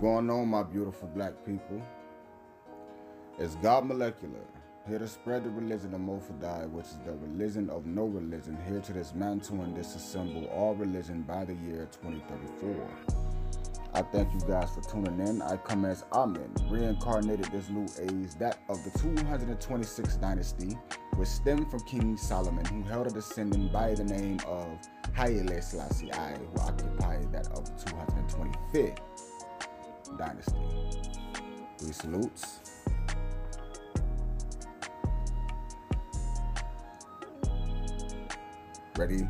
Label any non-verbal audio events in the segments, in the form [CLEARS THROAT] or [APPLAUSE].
Going on, my beautiful black people? It's God Molecular, here to spread the religion of Mofadai, which is the religion of no religion, here to dismantle and disassemble all religion by the year 2034. I thank you guys for tuning in. I come as Amen, reincarnated this new age, that of the 226th dynasty, which stemmed from King Solomon, who held a descendant by the name of Haile Selassie I, who occupied that of the 225th dynasty. Three salutes. Ready?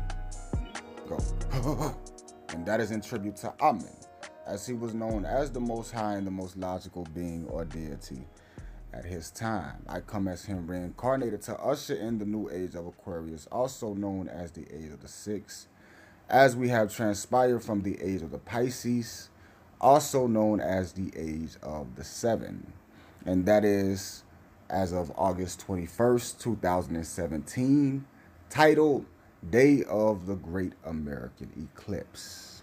Go. [LAUGHS] and that is in tribute to Amen, as he was known as the most high and the most logical being or deity at his time. I come as him reincarnated to usher in the new age of Aquarius, also known as the age of the six, as we have transpired from the age of the Pisces, also known as the age of the seven. And that is as of August 21st, 2017, titled Day of the Great American Eclipse.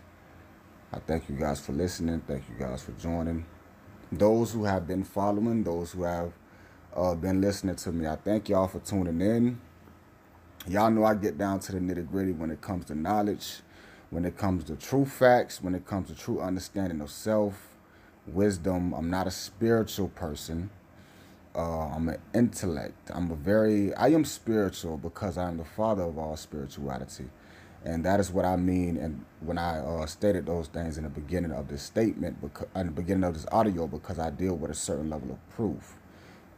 I thank you guys for listening. Thank you guys for joining. Those who have been following, those who have uh, been listening to me, I thank y'all for tuning in. Y'all know I get down to the nitty gritty when it comes to knowledge when it comes to true facts, when it comes to true understanding of self, wisdom. I'm not a spiritual person. Uh, I'm an intellect. I'm a very, I am spiritual because I am the father of all spirituality. And that is what I mean. And when I uh, stated those things in the beginning of this statement, because, in the beginning of this audio, because I deal with a certain level of proof.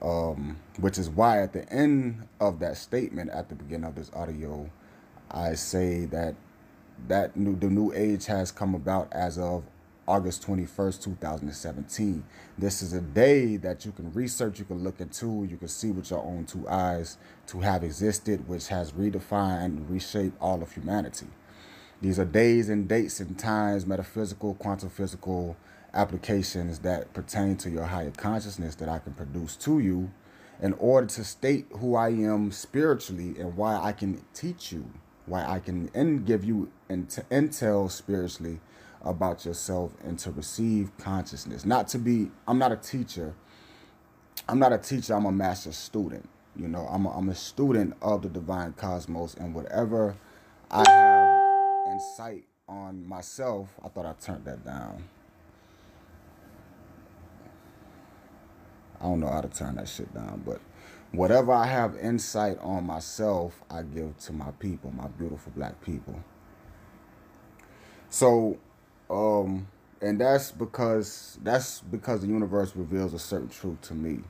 Um, which is why at the end of that statement, at the beginning of this audio, I say that that new the new age has come about as of August 21st, 2017. This is a day that you can research, you can look into, you can see with your own two eyes to have existed, which has redefined and reshaped all of humanity. These are days and dates and times, metaphysical, quantum physical applications that pertain to your higher consciousness that I can produce to you in order to state who I am spiritually and why I can teach you why I can and give you intel spiritually about yourself and to receive consciousness. Not to be, I'm not a teacher. I'm not a teacher, I'm a master student. You know, I'm a, I'm a student of the divine cosmos and whatever I have insight on myself, I thought I turned that down. I don't know how to turn that shit down, but whatever I have insight on myself, I give to my people, my beautiful black people. So, um, and that's because that's because the universe reveals a certain truth to me,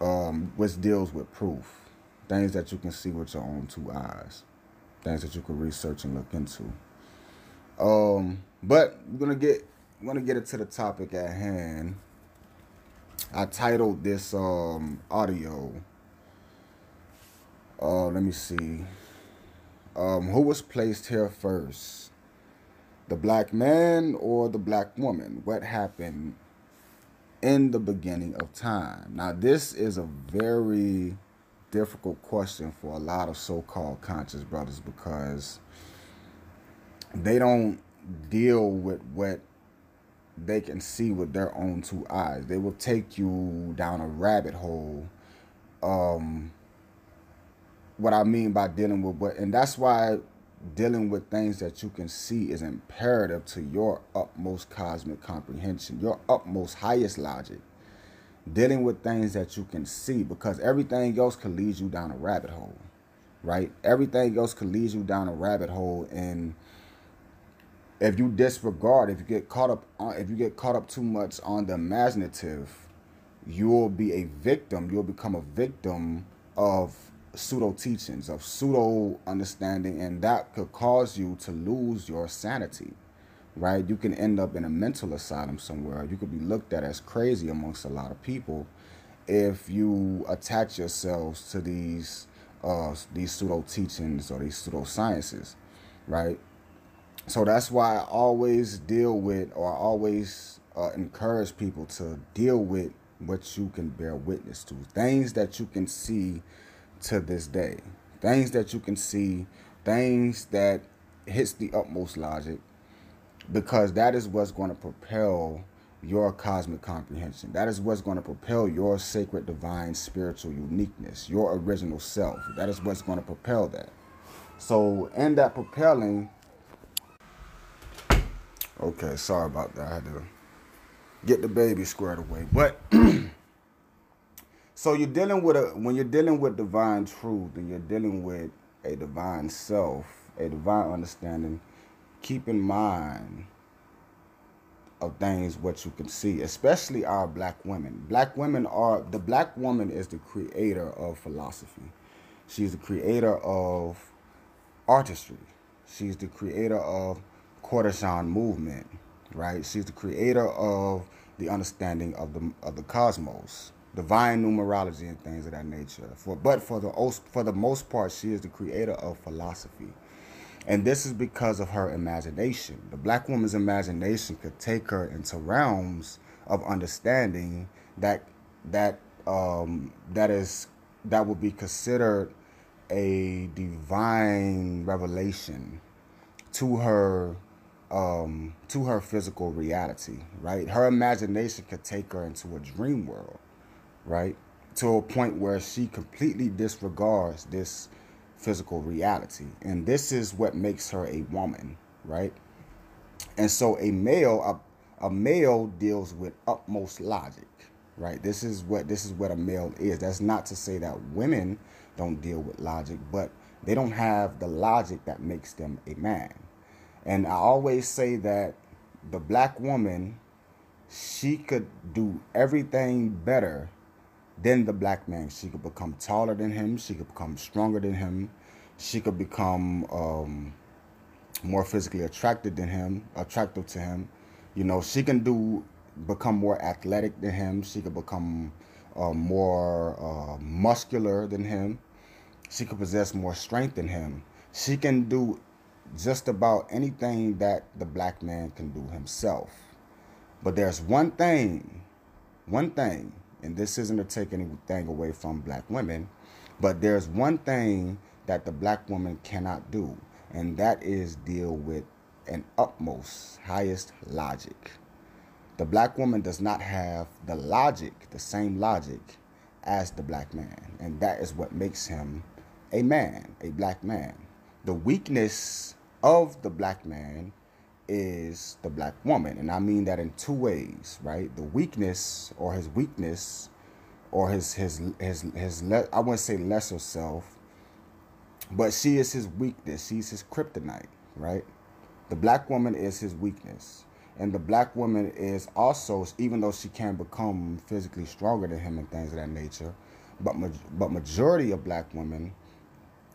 um, which deals with proof, things that you can see with your own two eyes, things that you can research and look into. Um, but we're gonna get we're gonna get into the topic at hand I titled this um, audio. Uh, let me see. Um, who was placed here first? The black man or the black woman? What happened in the beginning of time? Now, this is a very difficult question for a lot of so-called conscious brothers because they don't deal with what they can see with their own two eyes. They will take you down a rabbit hole. Um, what I mean by dealing with what, and that's why dealing with things that you can see is imperative to your utmost cosmic comprehension, your utmost highest logic. Dealing with things that you can see because everything else could lead you down a rabbit hole, right? Everything else could lead you down a rabbit hole and if you disregard, if you get caught up on, if you get caught up too much on the imaginative, you'll be a victim. You'll become a victim of pseudo teachings, of pseudo understanding, and that could cause you to lose your sanity. Right? You can end up in a mental asylum somewhere. You could be looked at as crazy amongst a lot of people if you attach yourselves to these uh, these pseudo teachings or these pseudo sciences, right? So that's why I always deal with or I always uh, encourage people to deal with what you can bear witness to things that you can see to this day things that you can see things that hits the utmost logic because that is what's going to propel your cosmic comprehension. That is what's going to propel your sacred, divine, spiritual uniqueness, your original self. That is what's going to propel that. So, in that propelling, okay, sorry about that. I had to get the baby squared away. But [CLEARS THROAT] so you're dealing with a when you're dealing with divine truth and you're dealing with a divine self, a divine understanding, keep in mind of things what you can see, especially our black women. Black women are the black woman is the creator of philosophy. She's the creator of artistry. She's the creator of courtesan movement, right? She's the creator of the understanding of the of the cosmos, divine numerology and things of that nature. For but for the for the most part, she is the creator of philosophy. And this is because of her imagination. The black woman's imagination could take her into realms of understanding that that um, that is that would be considered a divine revelation to her um, to her physical reality, right? Her imagination could take her into a dream world, right? To a point where she completely disregards this physical reality. And this is what makes her a woman, right? And so a male, a, a male deals with utmost logic, right? This is what this is what a male is. That's not to say that women don't deal with logic, but they don't have the logic that makes them a man. And I always say that the black woman, she could do everything better than the black man, she could become taller than him. She could become stronger than him. She could become um, more physically attracted than him, attractive to him. You know, she can do become more athletic than him. She could become uh, more uh, muscular than him. She could possess more strength than him. She can do just about anything that the black man can do himself. But there's one thing, one thing and this isn't to take anything away from black women, but there's one thing that the black woman cannot do, and that is deal with an utmost, highest logic. The black woman does not have the logic, the same logic as the black man, and that is what makes him a man, a black man. The weakness of the black man is the black woman. And I mean that in two ways, right? The weakness or his weakness or his his his his le- I wouldn't say lesser self, but she is his weakness. She's his kryptonite, right? The black woman is his weakness. And the black woman is also, even though she can become physically stronger than him and things of that nature, but but majority of black women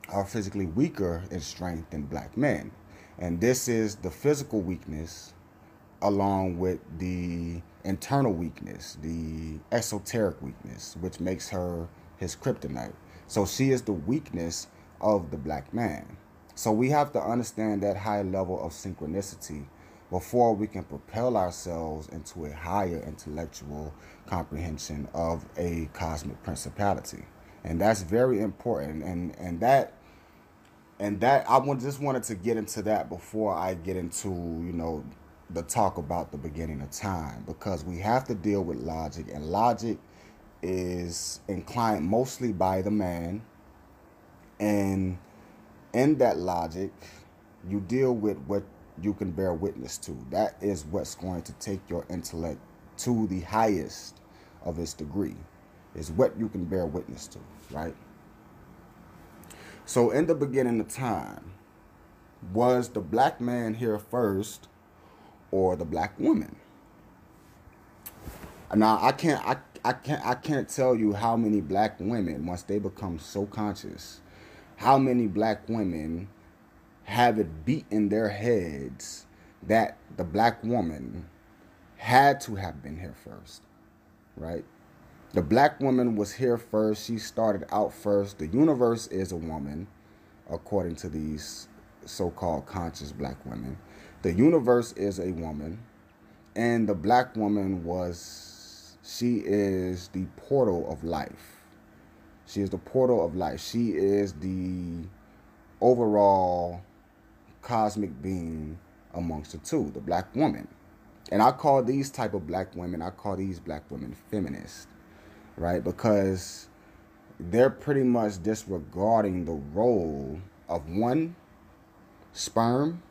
are physically weaker in strength than black men. And this is the physical weakness along with the internal weakness, the esoteric weakness, which makes her his kryptonite. So she is the weakness of the black man. So we have to understand that high level of synchronicity before we can propel ourselves into a higher intellectual comprehension of a cosmic principality. And that's very important. And and that and that I just wanted to get into that before I get into you know the talk about the beginning of time because we have to deal with logic and logic is inclined mostly by the man. And in that logic you deal with what you can bear witness to. That is what's going to take your intellect to the highest of its degree is what you can bear witness to right so, in the beginning of time, was the black man here first or the black woman? Now, I can't, I, I can't, I can't tell you how many black women, once they become so conscious, how many black women have it beat in their heads that the black woman had to have been here first, right? The black woman was here first. She started out first. The universe is a woman, according to these so called conscious black women. The universe is a woman. And the black woman was, she is the portal of life. She is the portal of life. She is the overall cosmic being amongst the two, the black woman. And I call these type of black women, I call these black women feminists, right? Because they're pretty much disregarding the role of one sperm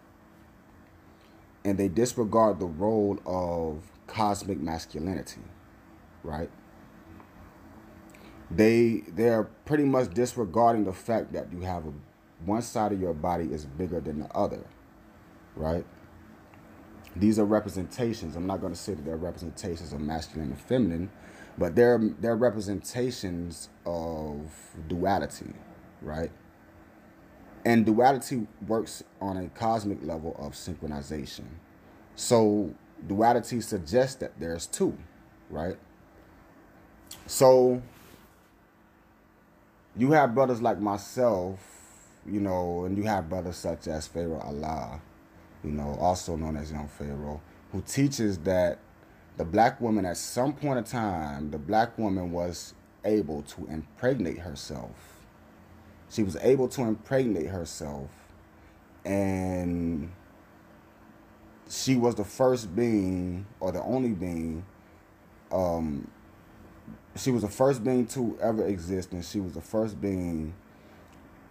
and they disregard the role of cosmic masculinity, right? They they're pretty much disregarding the fact that you have a one side of your body is bigger than the other, right? These are representations. I'm not going to say that they're representations of masculine and feminine, but they're they're representations of duality, right? And duality works on a cosmic level of synchronization. So duality suggests that there's two, right? So you have brothers like myself, you know, and you have brothers such as Pharaoh Allah, you know, also known as Young Pharaoh, who teaches that the black woman at some point in time, the black woman was able to impregnate herself. She was able to impregnate herself and she was the first being or the only being um she was the first being to ever exist and she was the first being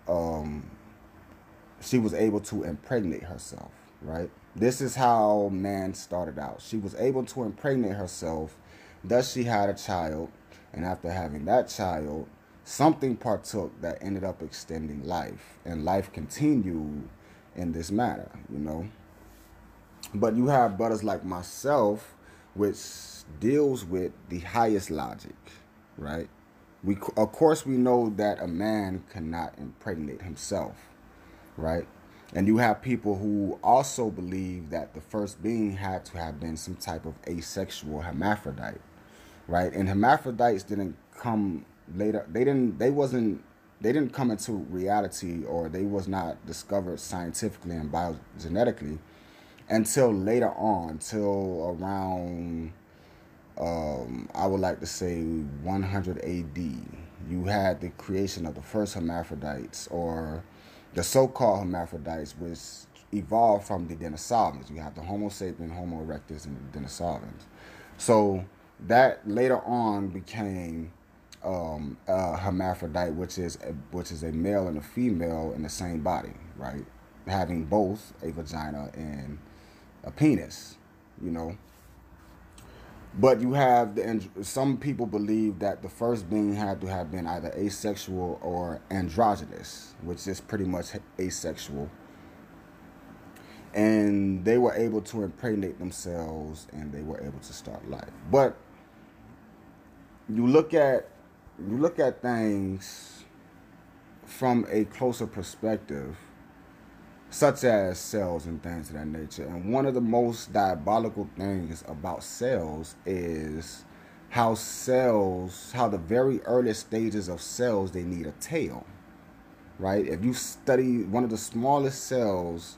um she was able to impregnate herself right this is how man started out. She was able to impregnate herself. Thus she had a child. And after having that child something partook that ended up extending life. And life continued in this matter you know? But you have brothers like myself which deals with the highest logic right? We of course we know that a man cannot impregnate himself right and you have people who also believe that the first being had to have been some type of asexual hermaphrodite right? And hermaphrodites didn't come later they didn't they wasn't they didn't come into reality or they was not discovered scientifically and biogenetically until later on till around um, I would like to say 100 AD, you had the creation of the first hermaphrodites or the so-called hermaphrodites, which evolved from the Denisovans. You have the Homo sapien, Homo erectus, and the Denisovans. So that later on became um, a hermaphrodite, which is a, which is a male and a female in the same body, right? Having both a vagina and a penis, you know. But you have the and some people believe that the first being had to have been either asexual or androgynous, which is pretty much asexual. And they were able to impregnate themselves and they were able to start life. But you look at you look at things from a closer perspective such as cells and things of that nature. And one of the most diabolical things about cells is how cells, how the very earliest stages of cells, they need a tail, right? If you study one of the smallest cells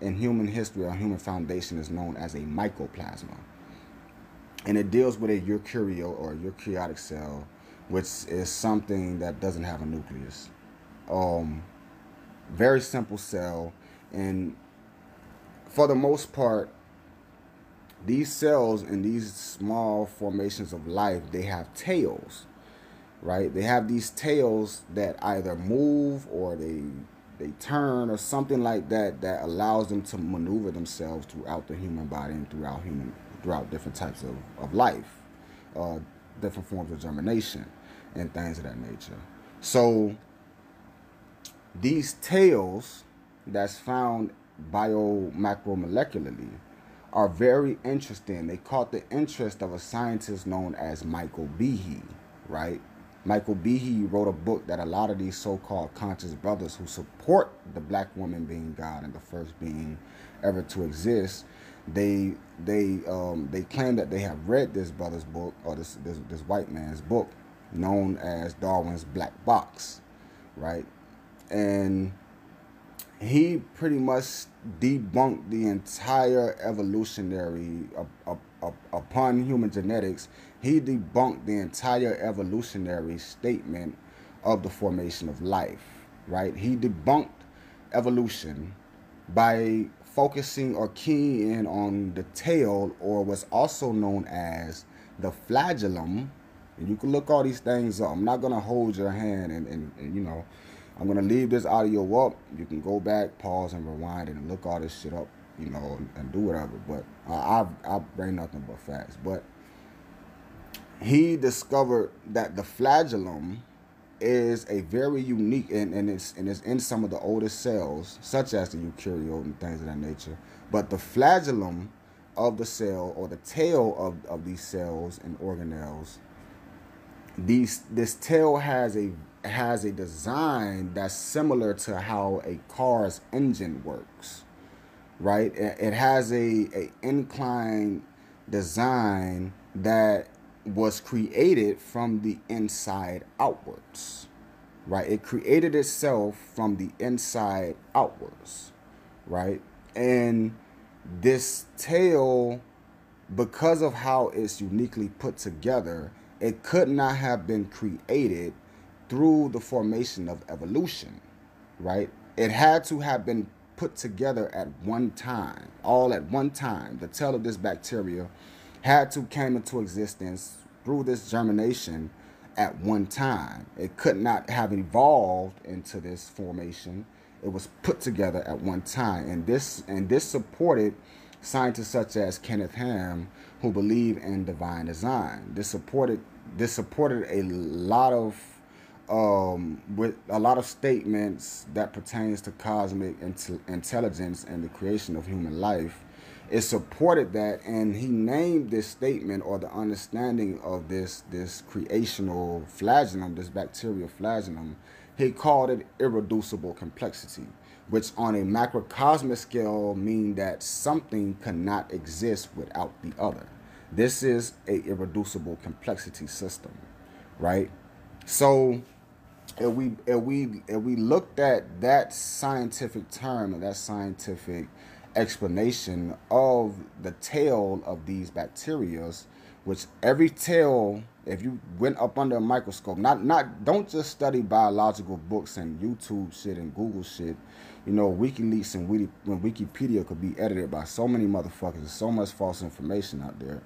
in human history or human foundation is known as a mycoplasma. And it deals with a eukaryote or eukaryotic cell, which is something that doesn't have a nucleus. Um, very simple cell and for the most part, these cells in these small formations of life, they have tails, right? They have these tails that either move or they they turn or something like that that allows them to maneuver themselves throughout the human body and throughout human throughout different types of, of life, uh, different forms of germination and things of that nature. So these tails that's found biomacromolecularly are very interesting. They caught the interest of a scientist known as Michael Behe, right? Michael Behe wrote a book that a lot of these so-called conscious brothers who support the black woman being God and the first being ever to exist, they they um, they claim that they have read this brother's book or this, this this white man's book known as Darwin's Black Box, right? And he pretty much debunked the entire evolutionary upon human genetics he debunked the entire evolutionary statement of the formation of life right he debunked evolution by focusing or keying in on the tail, or what's also known as the flagellum. And you can look all these things up. I'm not gonna hold your hand and, and, and you know, I'm gonna leave this audio up. You can go back, pause, and rewind and look all this shit up, you know, and, and do whatever. But uh, I I bring nothing but facts. But he discovered that the flagellum is a very unique and, and it's and it's in some of the oldest cells, such as the eukaryote and things of that nature. But the flagellum of the cell or the tail of, of these cells and organelles, these this tail has a has a design that's similar to how a car's engine works. Right? It, has a, a incline design that was created from the inside outwards, right? It created itself from the inside outwards, right? And this tail, because of how it's uniquely put together, it could not have been created through the formation of evolution, right? It had to have been put together at one time, all at one time. The tail of this bacteria had to came into existence through this germination at one time. It could not have evolved into this formation. It was put together at one time. And this and this supported scientists such as Kenneth Ham who believe in divine design. This supported this supported a lot of um, with a lot of statements that pertains to cosmic intelligence and the creation of human life it supported that and he named this statement or the understanding of this this creational flagellum this bacterial flagellum he called it irreducible complexity which on a macrocosmic scale mean that something cannot exist without the other. This is a irreducible complexity system right? So if we if we if we looked at that scientific term and that scientific explanation of the tail of these bacterias, which every tail, if you went up under a microscope, not not don't just study biological books and YouTube shit and Google shit. You know, WikiLeaks and Wiki, when Wikipedia could be edited by so many motherfuckers. There's so much false information out there.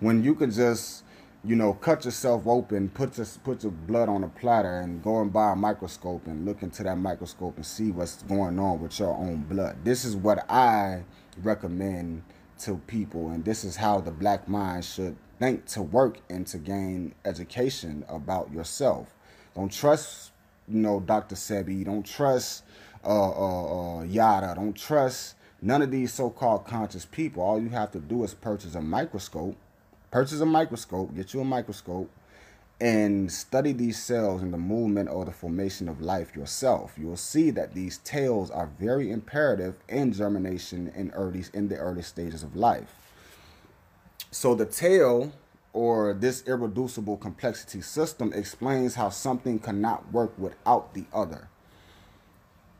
When you could just you know, cut yourself open, put your, put your blood on a platter and go and buy a microscope and look into that microscope and see what's going on with your own blood. This is what I recommend to people and this is how the black mind should think to work and to gain education about yourself. Don't trust, you know, Dr. Sebi. Don't trust uh, uh, uh, Yada. Don't trust none of these so-called conscious people. All you have to do is purchase a microscope purchase a microscope, get you a microscope, and study these cells and the movement or the formation of life yourself. You will see that these tails are very imperative in germination in early in the early stages of life. So the tail or this irreducible complexity system explains how something cannot work without the other.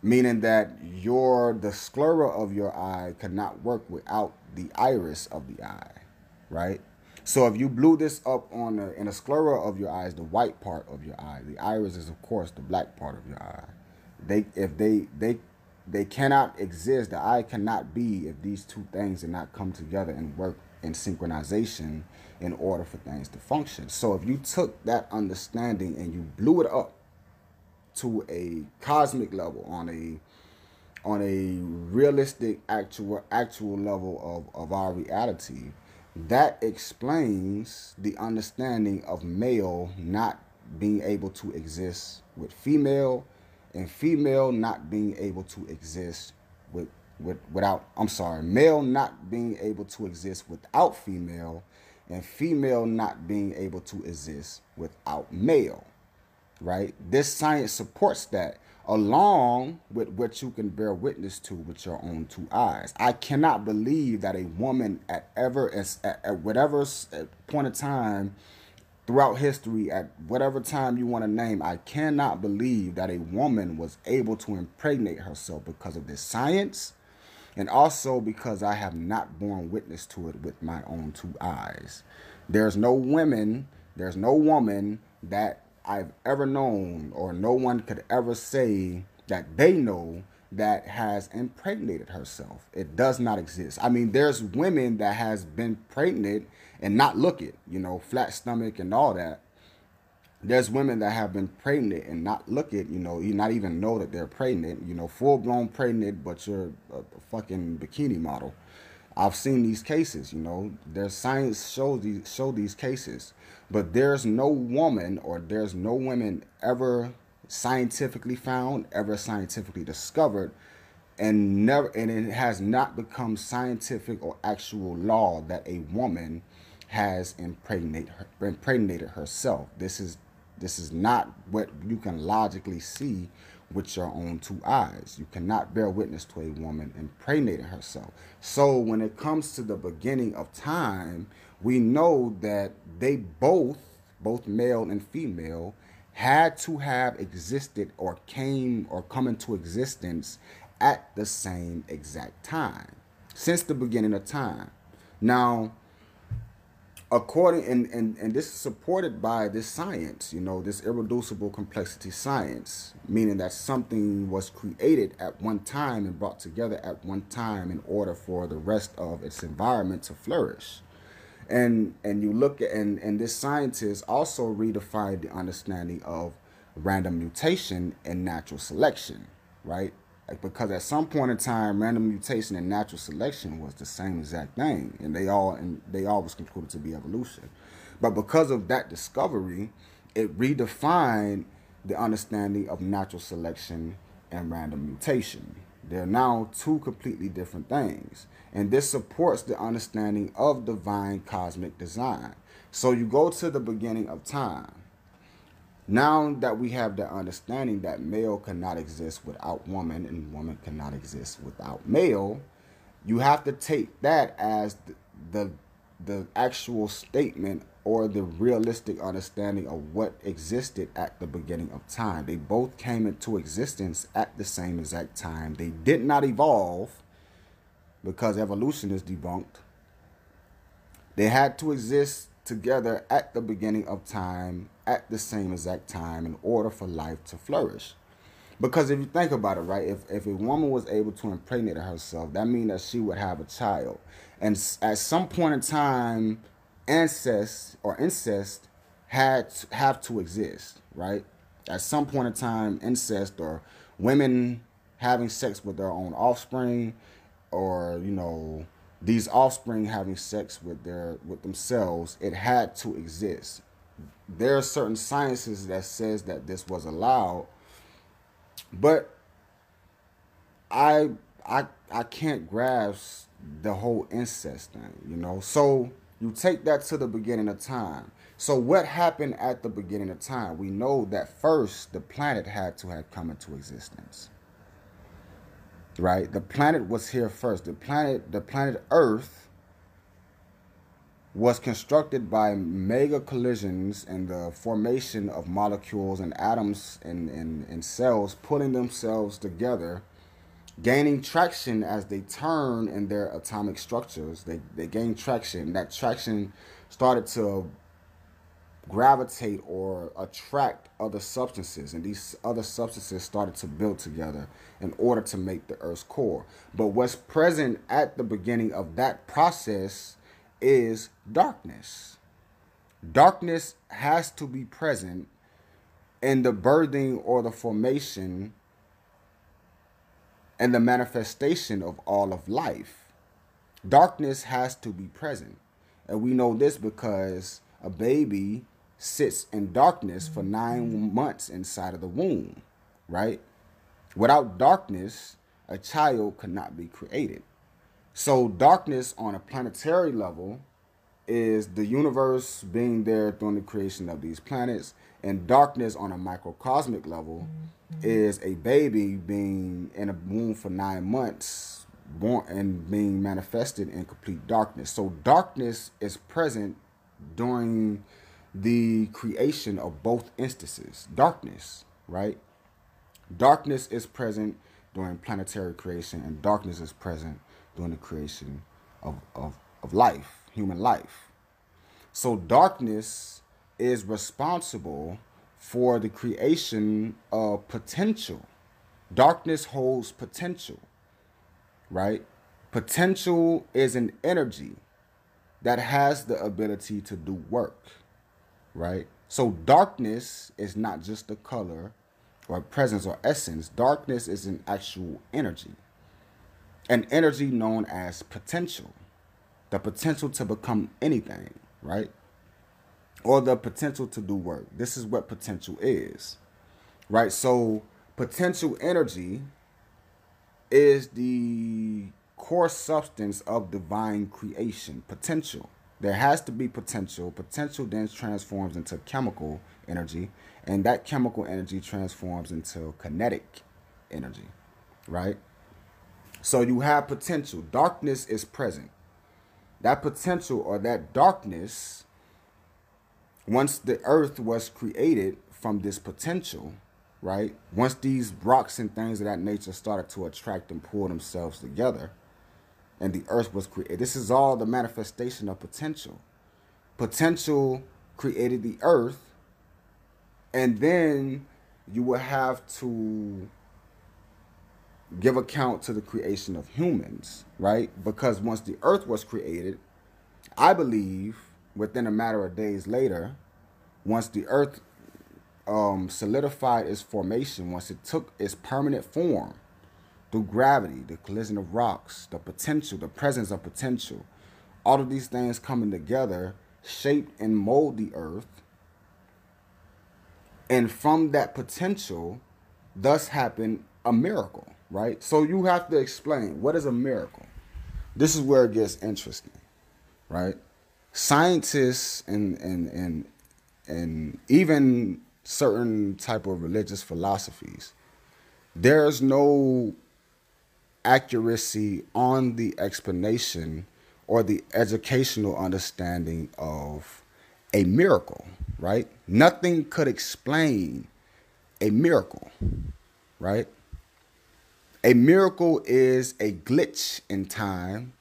Meaning that your the sclera of your eye cannot work without the iris of the eye, right? So if you blew this up on the in the sclera of your eyes, the white part of your eye, the iris is of course the black part of your eye. They if they they they cannot exist. The eye cannot be if these two things did not come together and work in synchronization in order for things to function. So if you took that understanding and you blew it up to a cosmic level on a on a realistic actual actual level of, of our reality, that explains the understanding of male not being able to exist with female and female not being able to exist with, with without I'm sorry, male not being able to exist without female and female not being able to exist without male. Right? This science supports that along with what you can bear witness to with your own two eyes. I cannot believe that a woman at ever at, at whatever point of time throughout history at whatever time you want to name, I cannot believe that a woman was able to impregnate herself because of this science and also because I have not borne witness to it with my own two eyes. There's no women, there's no woman that I've ever known, or no one could ever say that they know that has impregnated herself. It does not exist. I mean, there's women that has been pregnant and not look it, you know, flat stomach and all that. There's women that have been pregnant and not look it, you know, you not even know that they're pregnant, you know, full blown pregnant, but you're a, fucking bikini model. I've seen these cases, you know, there's science shows these show these cases, but there's no woman or there's no women ever scientifically found, ever scientifically discovered, and never and it has not become scientific or actual law that a woman has impregnated her, impregnated herself. This is this is not what you can logically see with your own two eyes. You cannot bear witness to a woman impregnating herself. So when it comes to the beginning of time, we know that they both, both male and female, had to have existed or came or come into existence at the same exact time since the beginning of time. Now, according and, and and this is supported by this science you know this irreducible complexity science meaning that something was created at one time and brought together at one time in order for the rest of its environment to flourish and and you look at and and this scientist also redefined the understanding of random mutation and natural selection right like because at some point in time, random mutation and natural selection was the same exact thing, and they all and they all was concluded to be evolution. But because of that discovery, it redefined the understanding of natural selection and random mutation. They're now two completely different things. And this supports the understanding of divine cosmic design. So you go to the beginning of time now that we have the understanding that male cannot exist without woman and woman cannot exist without male, you have to take that as the, the, the actual statement or the realistic understanding of what existed at the beginning of time. They both came into existence at the same exact time. They did not evolve because evolution is debunked. They had to exist together at the beginning of time at the same exact time in order for life to flourish. Because if you think about it, right, if, if a woman was able to impregnate herself, that means that she would have a child. And at some point in time, incest or incest had to, have to exist, right? At some point in time, incest or women having sex with their own offspring or, you know, these offspring having sex with their with themselves, it had to exist. There are certain sciences that says that this was allowed, but I I I can't grasp the whole incest thing, you know. So you take that to the beginning of time. So what happened at the beginning of time? We know that first the planet had to have come into existence right? The planet was here first. The planet, the planet Earth was constructed by mega collisions and the formation of molecules and atoms and, and, and cells putting themselves together, gaining traction as they turn in their atomic structures. They, they gain traction. That traction started to gravitate or attract other substances and these other substances started to build together in order to make the earth's core but what's present at the beginning of that process is darkness darkness has to be present in the birthing or the formation and the manifestation of all of life darkness has to be present and we know this because a baby sits in darkness for nine months inside of the womb, right? Without darkness, a child could not be created. So, darkness on a planetary level is the universe being there during the creation of these planets, and darkness on a microcosmic level is a baby being in a womb for nine months, born and being manifested in complete darkness. So, darkness is present during the creation of both instances. Darkness, right? Darkness is present during planetary creation, and darkness is present during the creation of, of, of life, human life. So, darkness is responsible for the creation of potential, Darkness holds potential, right? Potential is an energy that has the ability to do work, right? So darkness is not just a color or presence or essence. Darkness is an actual energy. An energy known as potential. The potential to become anything, right? Or the potential to do work. This is what potential is. Right? So potential energy is the core substance of divine creation. Potential there has to be potential. Potential then transforms into chemical energy, and that chemical energy transforms into kinetic energy, right? So you have potential. Darkness is present. That potential or that darkness, once the earth was created from this potential, right? Once these rocks and things of that nature started to attract and pull themselves together, and the earth was created. This is all the manifestation of potential. Potential created the earth, and then you will have to give account to the creation of humans, right? Because once the earth was created, I believe within a matter of days later, once the earth um, solidified its formation, once it took its permanent form, through gravity, the collision of rocks, the potential, the presence of potential, all of these things coming together shape and mold the earth. And from that potential, thus happened a miracle, right? So you have to explain what is a miracle. This is where it gets interesting, right? Scientists and and and and even certain type of religious philosophies, there's no accuracy on the explanation or the educational understanding of a miracle, right? Nothing could explain a miracle, right? A miracle is a glitch in time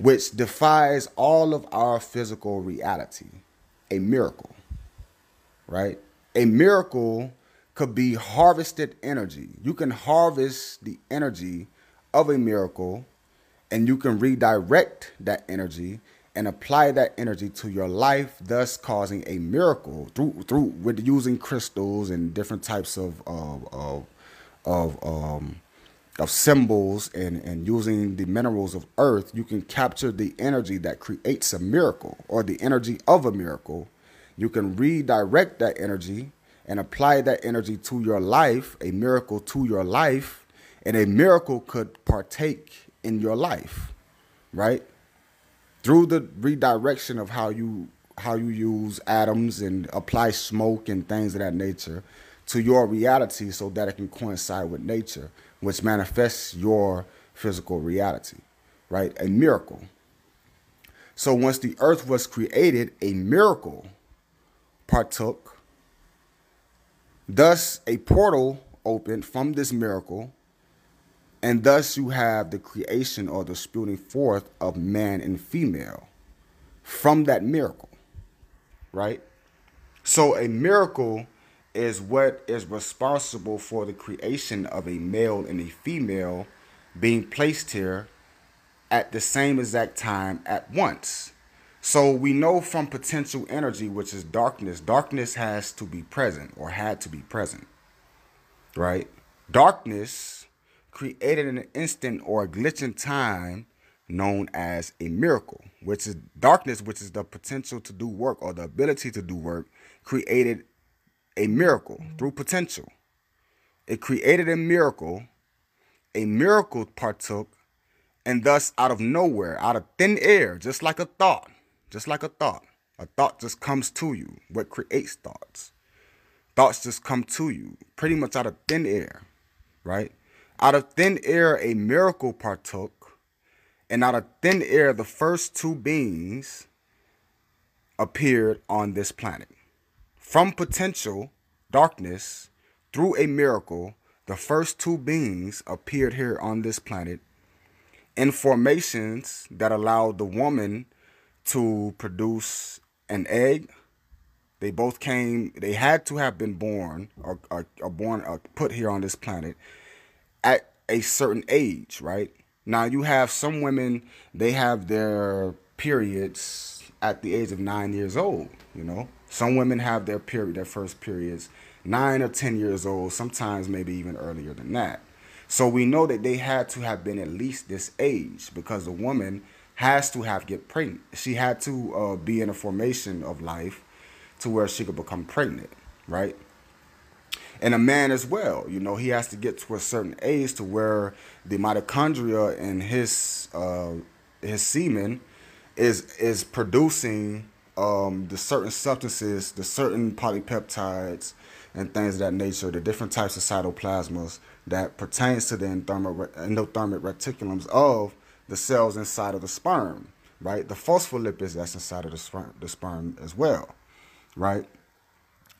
which defies all of our physical reality. A miracle, right? A miracle could be harvested energy. You can harvest the energy of a miracle and you can redirect that energy and apply that energy to your life, thus causing a miracle through through with using crystals and different types of of of, of um of symbols and, and using the minerals of earth, you can capture the energy that creates a miracle or the energy of a miracle. You can redirect that energy and apply that energy to your life, a miracle to your life, and a miracle could partake in your life, right? Through the redirection of how you how you use atoms and apply smoke and things of that nature to your reality so that it can coincide with nature, which manifests your physical reality, right? A miracle. So once the earth was created, a miracle partook Thus, a portal opened from this miracle, and thus you have the creation or the spewing forth of man and female from that miracle, right? So, a miracle is what is responsible for the creation of a male and a female being placed here at the same exact time at once. So we know from potential energy, which is darkness, darkness has to be present or had to be present, right? Darkness created an instant or a glitch in time known as a miracle, which is darkness, which is the potential to do work or the ability to do work, created a miracle through potential. It created a miracle. A miracle partook, and thus out of nowhere, out of thin air, just like a thought, just like a thought. A thought just comes to you. What creates thoughts? Thoughts just come to you, pretty much out of thin air, right? Out of thin air, a miracle partook, and out of thin air, the first two beings appeared on this planet. From potential darkness, through a miracle, the first two beings appeared here on this planet in formations that allowed the woman to produce an egg, They both came. They had to have been born or, or, or born or put here on this planet at a certain age, right? Now you have some women. They have their periods at the age of nine years old. You know, some women have their period, their first periods, nine or ten years old. Sometimes maybe even earlier than that. So we know that they had to have been at least this age because a woman has to have get pregnant. She had to uh, be in a formation of life to where she could become pregnant, right? And a man as well, you know, he has to get to a certain age to where the mitochondria in his uh, his semen is is producing um, the certain substances, the certain polypeptides and things of that nature, the different types of cytoplasmas that pertains to the endothermic, endothermic reticulums of the cells inside of the sperm, right? The phospholipids that's inside of the sperm, the sperm as well, right?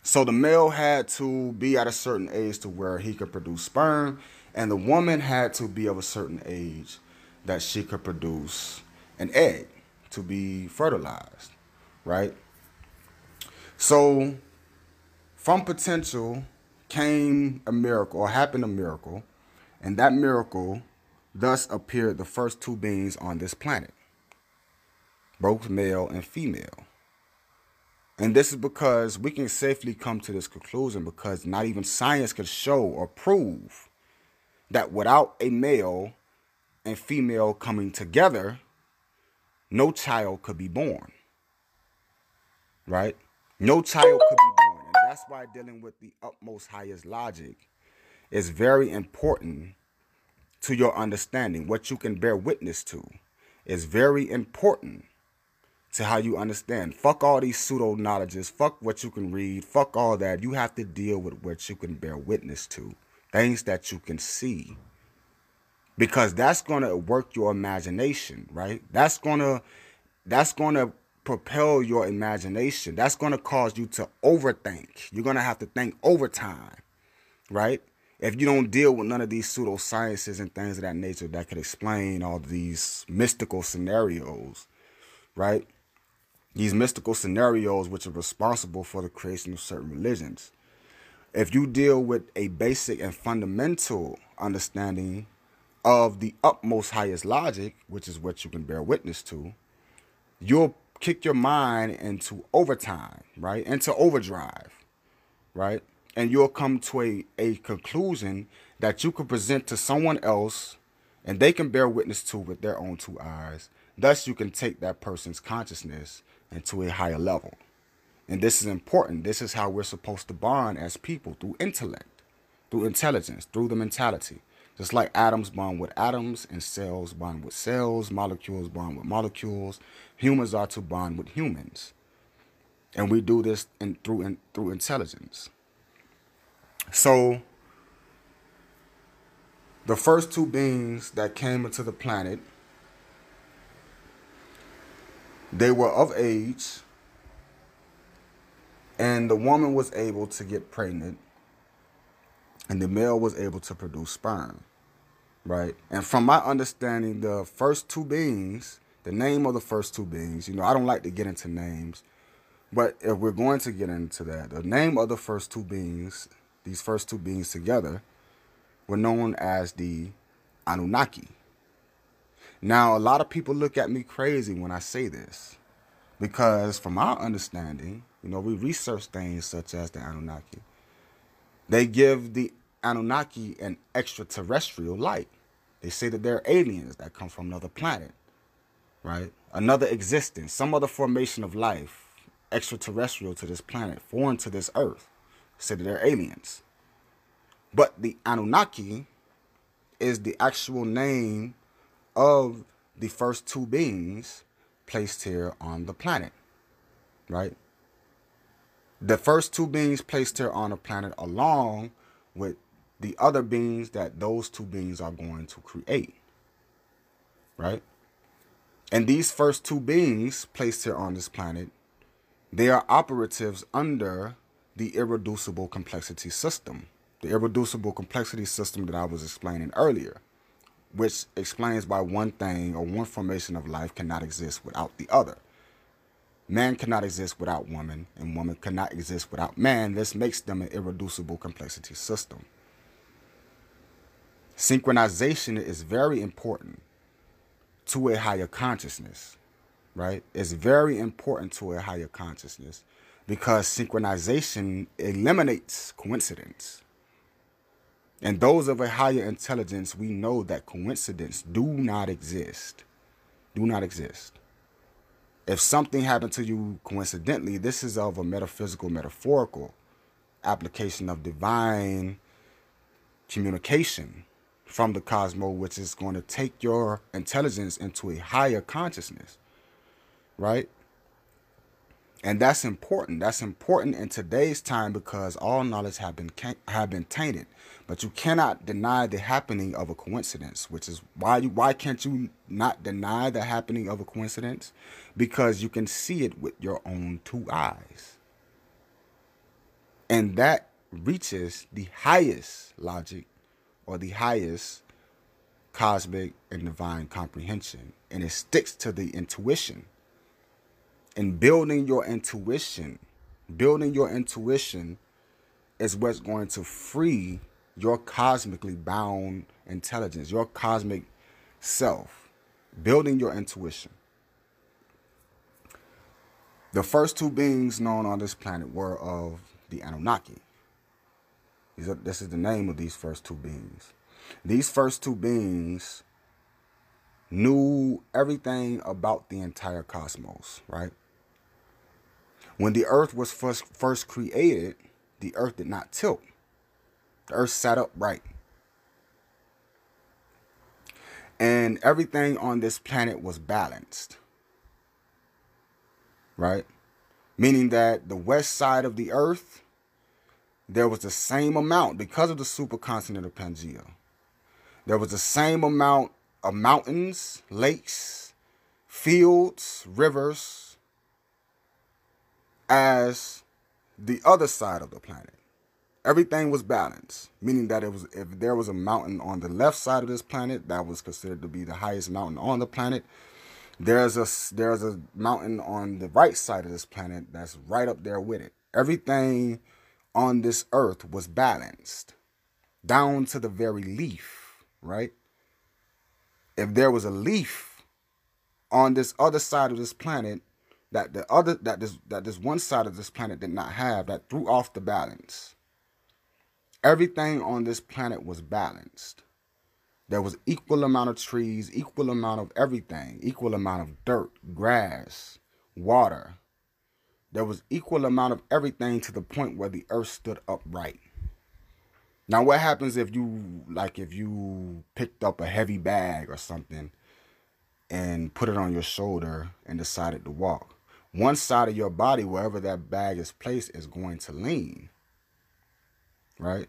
So the male had to be at a certain age to where he could produce sperm, and the woman had to be of a certain age that she could produce an egg to be fertilized, right? So from potential came a miracle, or happened a miracle, and that miracle thus appeared the first two beings on this planet, both male and female. And this is because we can safely come to this conclusion because not even science could show or prove that without a male and female coming together, no child could be born. Right? No child could be born. And that's why dealing with the utmost highest logic is very important to your understanding. What you can bear witness to is very important to how you understand. Fuck all these pseudo knowledges. Fuck what you can read. Fuck all that. You have to deal with what you can bear witness to. Things that you can see. Because that's gonna work your imagination, right? That's gonna that's gonna propel your imagination. That's gonna cause you to overthink. You're gonna have to think overtime, right? if you don't deal with none of these pseudosciences and things of that nature that could explain all these mystical scenarios, right? These mystical scenarios which are responsible for the creation of certain religions. If you deal with a basic and fundamental understanding of the utmost highest logic, which is what you can bear witness to, you'll kick your mind into overtime, right? Into overdrive, right? and you'll come to a, a conclusion that you can present to someone else and they can bear witness to with their own two eyes. Thus, you can take that person's consciousness into a higher level. And this is important. This is how we're supposed to bond as people through intellect, through intelligence, through the mentality. Just like atoms bond with atoms and cells bond with cells, molecules bond with molecules, humans are to bond with humans. And we do this in, through, in, through intelligence. So, the first two beings that came into the planet, they were of age, and the woman was able to get pregnant, and the male was able to produce sperm, right? And from my understanding, the first two beings, the name of the first two beings, you know, I don't like to get into names, but if we're going to get into that, the name of the first two beings these first two beings together, were known as the Anunnaki. Now, a lot of people look at me crazy when I say this because, from our understanding, you know, we research things such as the Anunnaki. They give the Anunnaki an extraterrestrial light. They say that they're aliens that come from another planet, right? Another existence, some other formation of life, extraterrestrial to this planet, foreign to this earth say that they're aliens. But the Anunnaki is the actual name of the first two beings placed here on the planet, right? The first two beings placed here on the planet, along with the other beings that those two beings are going to create, right? And these first two beings placed here on this planet, they are operatives under the irreducible complexity system. The irreducible complexity system that I was explaining earlier, which explains why one thing or one formation of life cannot exist without the other. Man cannot exist without woman, and woman cannot exist without man. This makes them an irreducible complexity system. Synchronization is very important to a higher consciousness, right? It's very important to a higher consciousness because synchronization eliminates coincidence. And those of a higher intelligence, we know that coincidence do not exist. Do not exist if something happened to you coincidentally, this is of a metaphysical, metaphorical application of divine communication from the cosmos, which is going to take your intelligence into a higher consciousness, right? And that's important. That's important in today's time because all knowledge have been have been tainted. But you cannot deny the happening of a coincidence, which is why you why can't you not deny the happening of a coincidence? Because you can see it with your own two eyes. And that reaches the highest logic or the highest cosmic and divine comprehension. And it sticks to the intuition and building your intuition, building your intuition is what's going to free your cosmically bound intelligence, your cosmic self, building your intuition. The first two beings known on this planet were of the Anunnaki. Are, this is the name of these first two beings. These first two beings knew everything about the entire cosmos, right? When the earth was first, first created, the earth did not tilt. The earth sat upright. And everything on this planet was balanced. Right? Meaning that the west side of the earth, there was the same amount because of the supercontinent of Pangea. There was the same amount of mountains, lakes, fields, rivers, as the other side of the planet. Everything was balanced, meaning that it was if there was a mountain on the left side of this planet, that was considered to be the highest mountain on the planet. There's a there's a mountain on the right side of this planet that's right up there with it. Everything on this earth was balanced down to the very leaf, right? If there was a leaf on this other side of this planet, that the other that this that this one side of this planet did not have that threw off the balance. Everything on this planet was balanced. There was equal amount of trees, equal amount of everything, equal amount of dirt, grass, water. There was equal amount of everything to the point where the earth stood upright. Now what happens if you like if you picked up a heavy bag or something and put it on your shoulder and decided to walk? one side of your body, wherever that bag is placed, is going to lean. Right?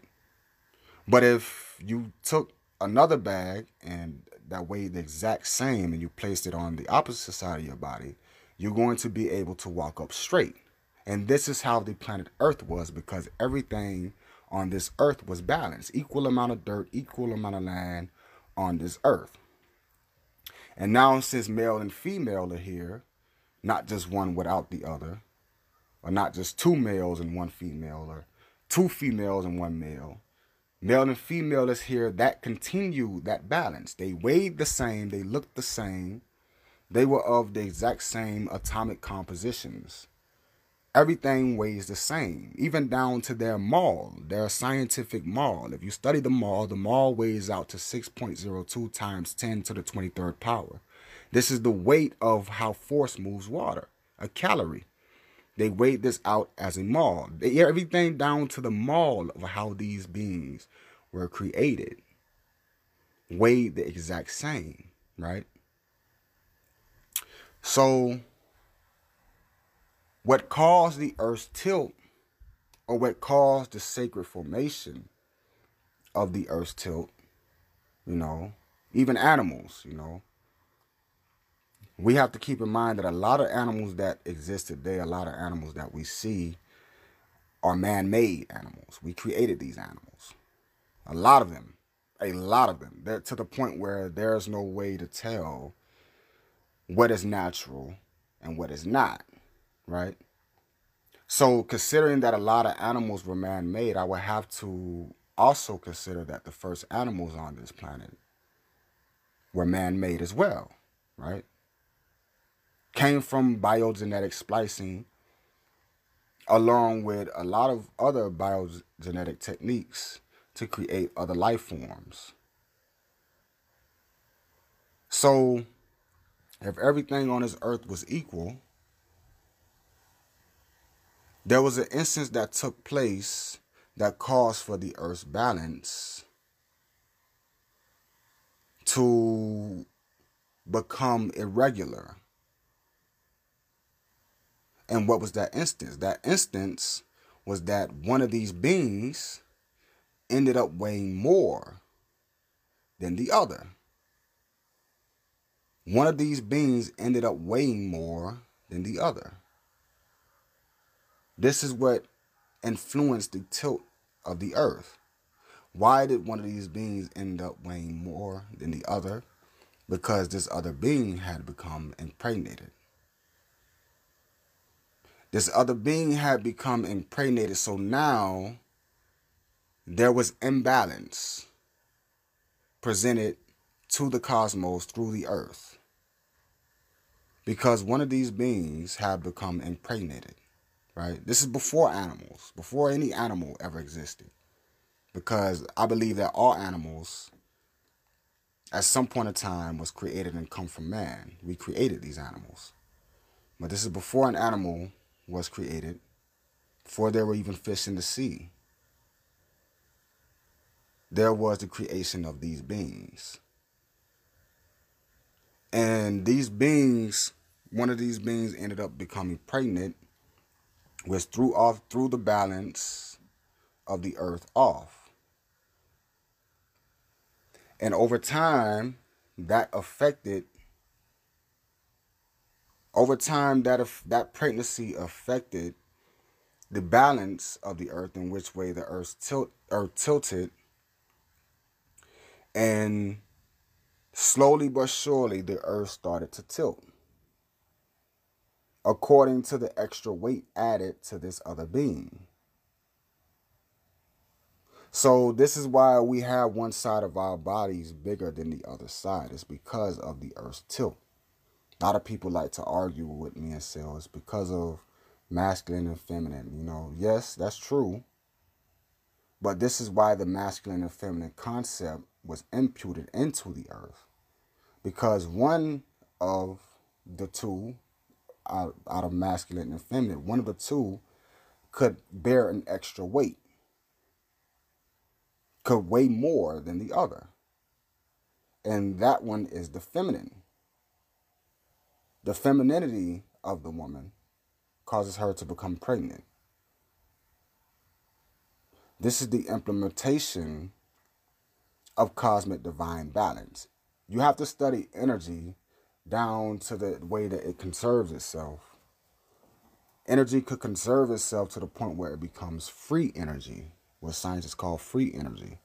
But if you took another bag and that weighed the exact same and you placed it on the opposite side of your body, you're going to be able to walk up straight. And this is how the planet Earth was because everything on this earth was balanced. Equal amount of dirt, equal amount of land on this earth. And now since male and female are here, not just one without the other, or not just two males and one female, or two females and one male. Male and female is here that continue that balance. They weighed the same, they looked the same, they were of the exact same atomic compositions. Everything weighs the same, even down to their mole, their scientific mole. If you study the mole, the mole weighs out to 6.02 times 10 to the 23rd power. This is the weight of how force moves water, a calorie. They weighed this out as a mole. They everything down to the mole of how these beings were created. Weighed the exact same, right? So, what caused the earth's tilt, or what caused the sacred formation of the earth's tilt, you know, even animals, you know, we have to keep in mind that a lot of animals that exist today, a lot of animals that we see are man-made animals. We created these animals. A lot of them. A lot of them. They're to the point where there's no way to tell what is natural and what is not. right? So, considering that a lot of animals were man made, I would have to also consider that the first animals on this planet were man made as well, right? Came from biogenetic splicing along with a lot of other biogenetic techniques to create other life forms. So, if everything on this earth was equal, there was an instance that took place that caused for the earth's balance to become irregular. And what was that instance? That instance was that one of these beings ended up weighing more than the other. One of these beings ended up weighing more than the other. This is what influenced the tilt of the earth. Why did one of these beings end up weighing more than the other? Because this other being had become impregnated. This other being had become impregnated, so now there was imbalance presented to the cosmos through the earth. Because one of these beings had become impregnated right? This is before animals before any animal ever existed. Because i believe that all animals at some point in time was created and come from man. We created these animals. But this is before an animal was created before there were even fish in the sea. There was the creation of these beings. And these beings, one of these beings ended up becoming pregnant, which threw off threw the balance of the earth off. And over time, that affected over time that that pregnancy affected the balance of the earth in which way the earth tilt or tilted and slowly but surely, the earth started to tilt. According to the extra weight added to this other being. So, this is why we have one side of our bodies bigger than the other side. It's because of the earth's tilt. A lot of people like to argue with me and say, oh, it's because of masculine and feminine. You know, yes, that's true. But this is why the masculine and feminine concept was imputed into the earth. Because one of the two out, out of masculine and feminine one of the two could bear an extra weight could weigh more than the other. And that one is the feminine. The femininity of the woman causes her to become pregnant this is the implementation of cosmic divine balance. You have to study energy down to the way that it conserves itself. Energy could conserve itself to the point where it becomes free energy, what scientists call free energy.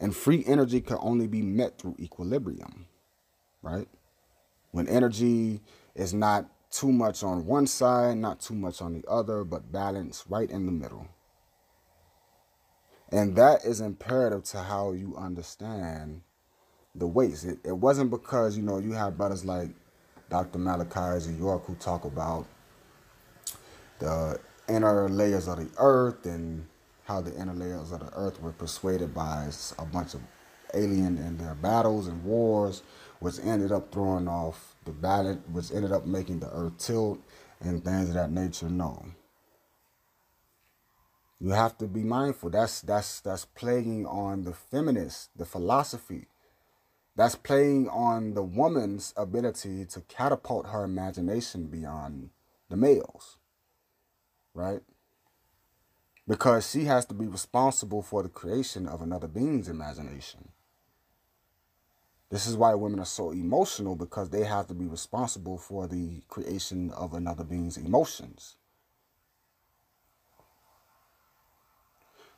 And free energy can only be met through equilibrium, right? When energy is not too much on one side, not too much on the other, but balance right in the middle. And that is imperative to how you understand the weights. It, it wasn't because, you know, you have brothers like Dr. Malachi in York who talk about the inner layers of the earth and how the inner layers of the earth were persuaded by a bunch of alien in their battles and wars, which ended up throwing off the balance, which ended up making the earth tilt and things of that nature. No, you have to be mindful. That's that's that's playing on the feminist, the philosophy. That's playing on the woman's ability to catapult her imagination beyond the males. Right? Because she has to be responsible for the creation of another being's imagination. This is why women are so emotional because they have to be responsible for the creation of another being's emotions.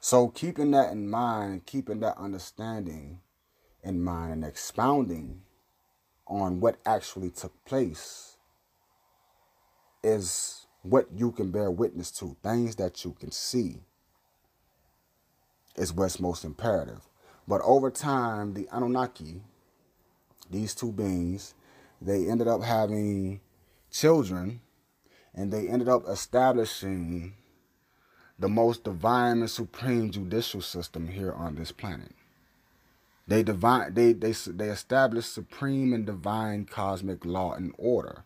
So keeping that in mind, keeping that understanding in mind and expounding on what actually took place is what you can bear witness to, things that you can see, is what's most imperative. But over time, the Anunnaki, these two beings, they ended up having children and they ended up establishing the most divine and supreme judicial system here on this planet. They divine they they they established supreme and divine cosmic law and order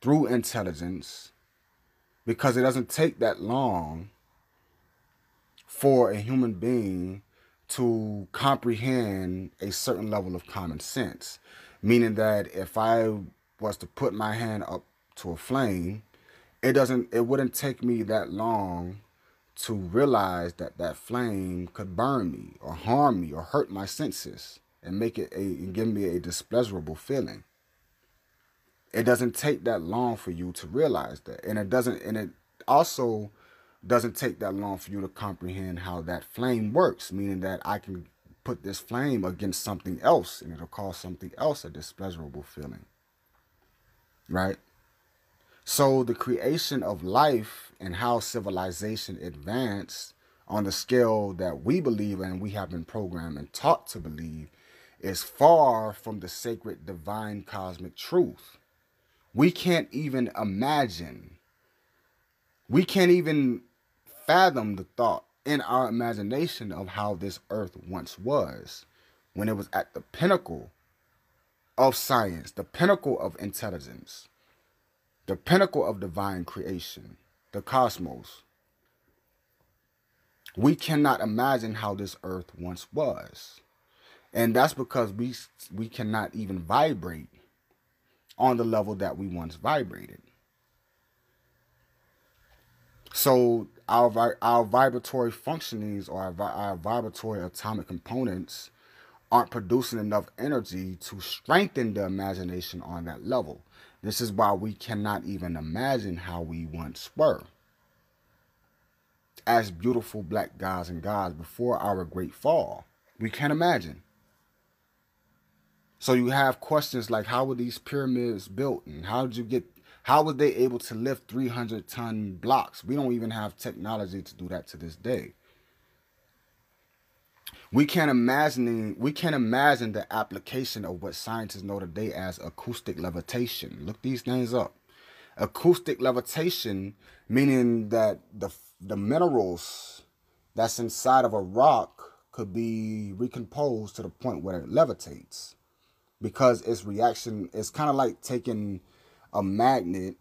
through intelligence because it doesn't take that long for a human being to comprehend a certain level of common sense. Meaning that if I was to put my hand up to a flame, it doesn't it wouldn't take me that long to realize that that flame could burn me or harm me or hurt my senses and make it a and give me a displeasurable feeling. It doesn't take that long for you to realize that. And it doesn't and it also doesn't take that long for you to comprehend how that flame works, meaning that I can put this flame against something else and it'll cause something else a displeasurable feeling. Right? So the creation of life and how civilization advanced on the scale that we believe and we have been programmed and taught to believe is far from the sacred divine cosmic truth. We can't even imagine. We can't even fathom the thought in our imagination of how this earth once was when it was at the pinnacle of science, the pinnacle of intelligence the pinnacle of divine creation, the cosmos. We cannot imagine how this earth once was. And that's because we we cannot even vibrate on the level that we once vibrated. So our our vibratory functionings or our, our vibratory atomic components aren't producing enough energy to strengthen the imagination on that level. This is why we cannot even imagine how we once were. As beautiful black gods and gods before our great fall. We can't imagine. So you have questions like how were these pyramids built and how did you get how were they able to lift 300 ton blocks? We don't even have technology to do that to this day. We can't imagine we can't imagine the application of what scientists know today as acoustic levitation. Look these things up. Acoustic levitation meaning that the the minerals that's inside of a rock could be recomposed to the point where it levitates because its reaction is kind of like taking a magnet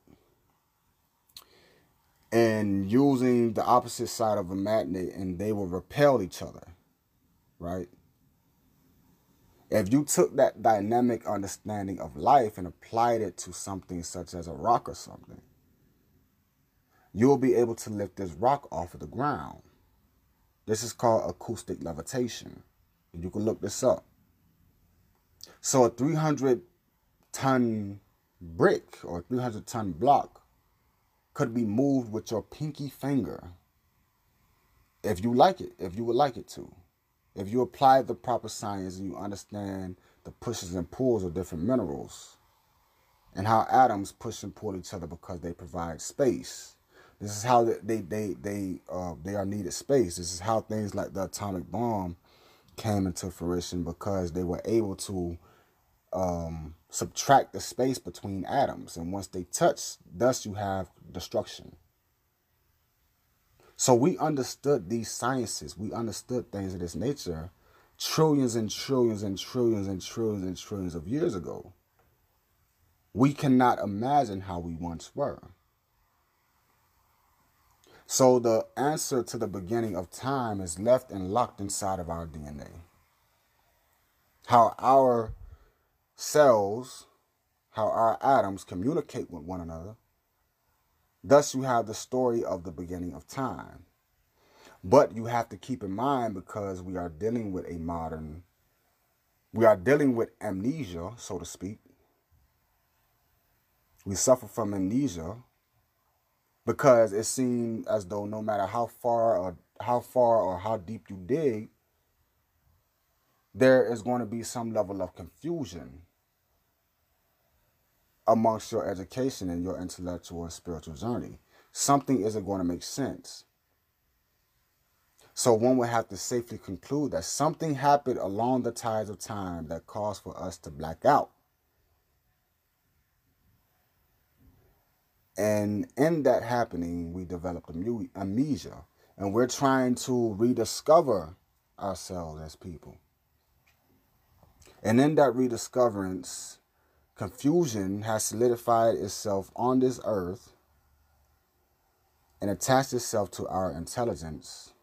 and using the opposite side of a magnet and they will repel each other right? If you took that dynamic understanding of life and applied it to something such as a rock or something, you'll be able to lift this rock off of the ground. This is called acoustic levitation. You can look this up. So a 300 ton brick or 300 ton block could be moved with your pinky finger if you like it, if you would like it to if you apply the proper science and you understand the pushes and pulls of different minerals and how atoms push and pull each other because they provide space. This is how they they they uh, they are needed space. This is how things like the atomic bomb came into fruition because they were able to um, subtract the space between atoms, and once they touch, thus you have destruction. So we understood these sciences, we understood things of this nature trillions and trillions and trillions and trillions and trillions of years ago. We cannot imagine how we once were. So the answer to the beginning of time is left and locked inside of our DNA. How our cells, how our atoms communicate with one another Thus, you have the story of the beginning of time. But you have to keep in mind because we are dealing with a modern, we are dealing with amnesia, so to speak. We suffer from amnesia because it seems as though no matter how far or how far or how deep you dig, there is going to be some level of confusion amongst your education and your intellectual and spiritual journey. something isn't going to make sense. So one would have to safely conclude that something happened along the tides of time that caused for us to black out. And in that happening, we developed amnesia. And we're trying to rediscover ourselves as people. And in that rediscoverance, confusion has solidified itself on this earth and attached itself to our intelligence.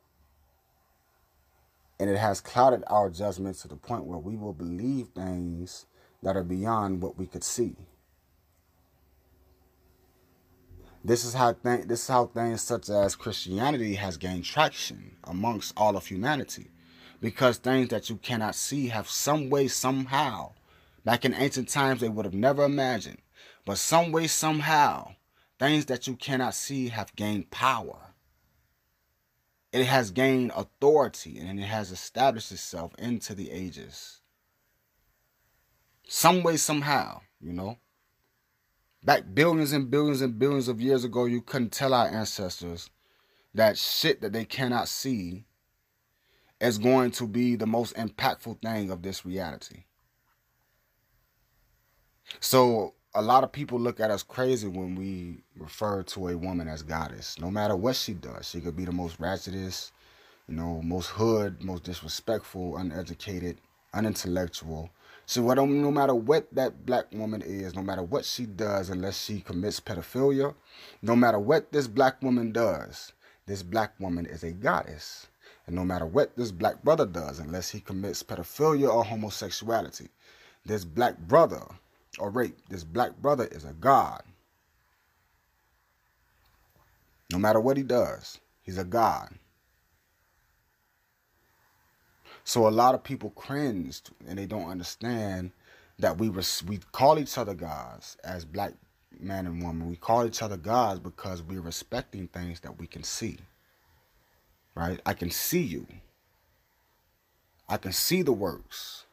And it has clouded our judgment to the point where we will believe things that are beyond what we could see. This is how th- this is how things such as Christianity has gained traction amongst all of humanity, because things that you cannot see have some way somehow. Back in ancient times, they would have never imagined, but some way somehow, things that you cannot see have gained power. It has gained authority and it has established itself into the ages. Some way somehow, you know. Back billions and billions and billions of years ago, you couldn't tell our ancestors that shit that they cannot see is going to be the most impactful thing of this reality. So a lot of people look at us crazy when we refer to a woman as goddess. No matter what she does, she could be the most ratchetest, you know, most hood, most disrespectful, uneducated, unintellectual, so what, no matter what that black woman is, no matter what she does, unless she commits pedophilia, no matter what this black woman does, this black woman is a goddess. And no matter what this black brother does, unless he commits pedophilia or homosexuality, this black brother or rape, this black brother is a god. No matter what he does, he's a god. So a lot of people cringed and they don't understand that we res- we call each other gods as black man and woman. We call each other gods because we're respecting things that we can see. Right? I can see you. I can see the works.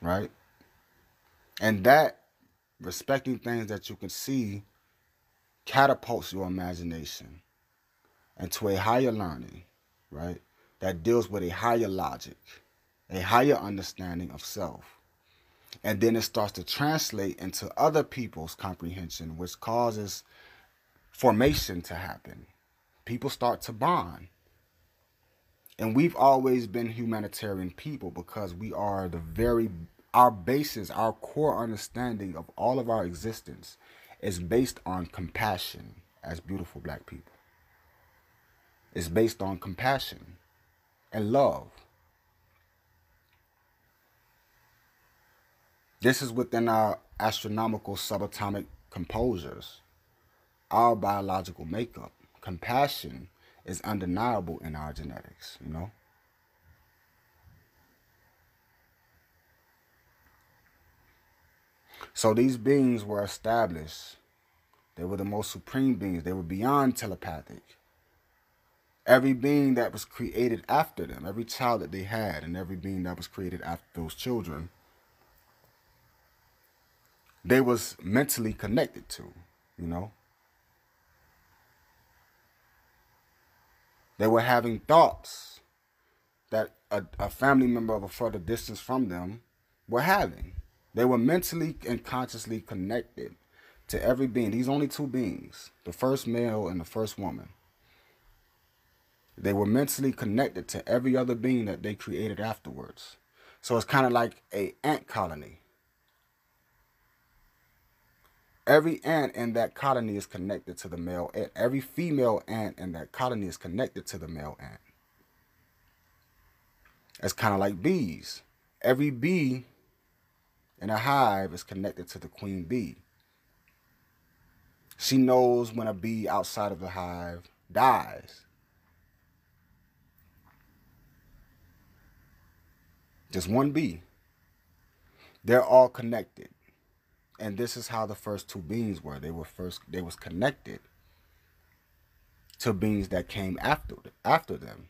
Right? And that respecting things that you can see catapults your imagination into a higher learning, right? that deals with a higher logic, a higher understanding of self. And then it starts to translate into other people's comprehension, which causes formation to happen. People start to bond. And we've always been humanitarian people because we are the very, our basis, our core understanding of all of our existence is based on compassion as beautiful black people. It's based on compassion and love. This is within our astronomical subatomic composures, our biological makeup. Compassion is undeniable in our genetics, you know? So these beings were established. They were the most supreme beings. They were beyond telepathic every being that was created after them, every child that they had, and every being that was created after those children, they was mentally connected to, you know. They were having thoughts that a, a family member of a further distance from them were having. They were mentally and consciously connected to every being. These only two beings, the first male and the first woman. They were mentally connected to every other being that they created afterwards. So it's kind of like a ant colony. Every ant in that colony is connected to the male ant. Every female ant in that colony is connected to the male ant. It's kind of like bees. Every bee in a hive is connected to the queen bee. She knows when a bee outside of the hive dies. Just one bee. They're all connected. And this is how the first two beings were. They were first they was connected to beings that came after after them.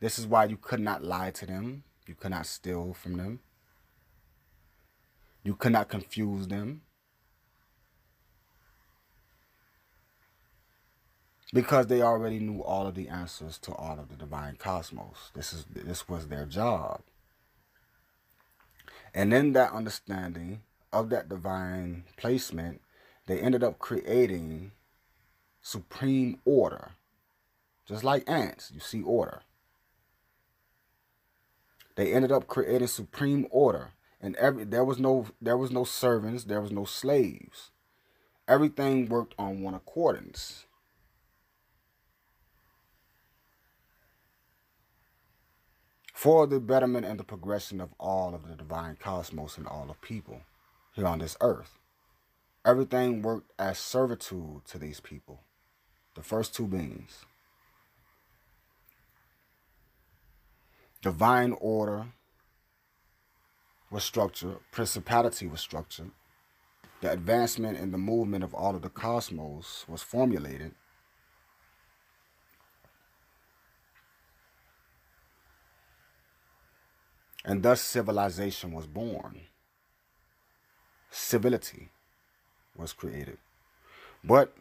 This is why you could not lie to them. You could not steal from them. You could not confuse them. because they already knew all of the answers to all of the divine cosmos. This is this was their job. And in that understanding of that divine placement, they ended up creating supreme order. Just like ants, you see order. They ended up creating supreme order. And every there was no there was no servants, there was no slaves. Everything worked on one accordance. For the betterment and the progression of all of the divine cosmos and all of people here on this earth. Everything worked as servitude to these people, the first two beings. Divine order was structured, principality was structured, the advancement and the movement of all of the cosmos was formulated. And thus civilization was born. Civility was created. But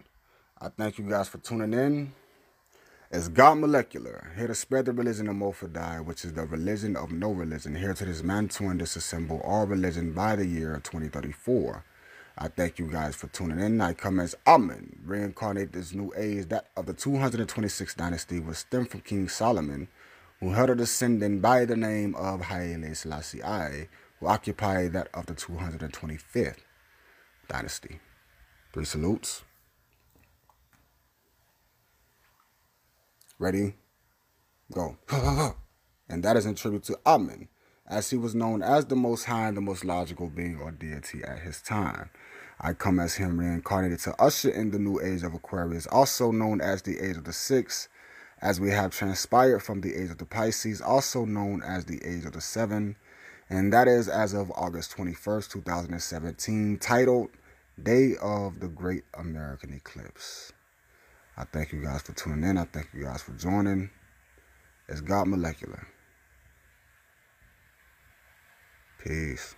I thank you guys for tuning in. It's God Molecular, here to spread the religion of Mofadai, which is the religion of no religion, here to dismantle and disassemble all religion by the year 2034. I thank you guys for tuning in. I come as Amen, reincarnate this new age that of the 226th dynasty was stemmed from King Solomon, who held a descendant by the name of Haile Selassie I, who occupied that of the 225th dynasty. Three salutes. Ready? Go. and that is in tribute to Amen, as he was known as the most high and the most logical being or deity at his time. I come as him reincarnated to usher in the new age of Aquarius, also known as the age of the six, as we have transpired from the age of the Pisces, also known as the age of the seven, and that is as of August 21st, 2017, titled Day of the Great American Eclipse. I thank you guys for tuning in. I thank you guys for joining. It's God Molecular. Peace.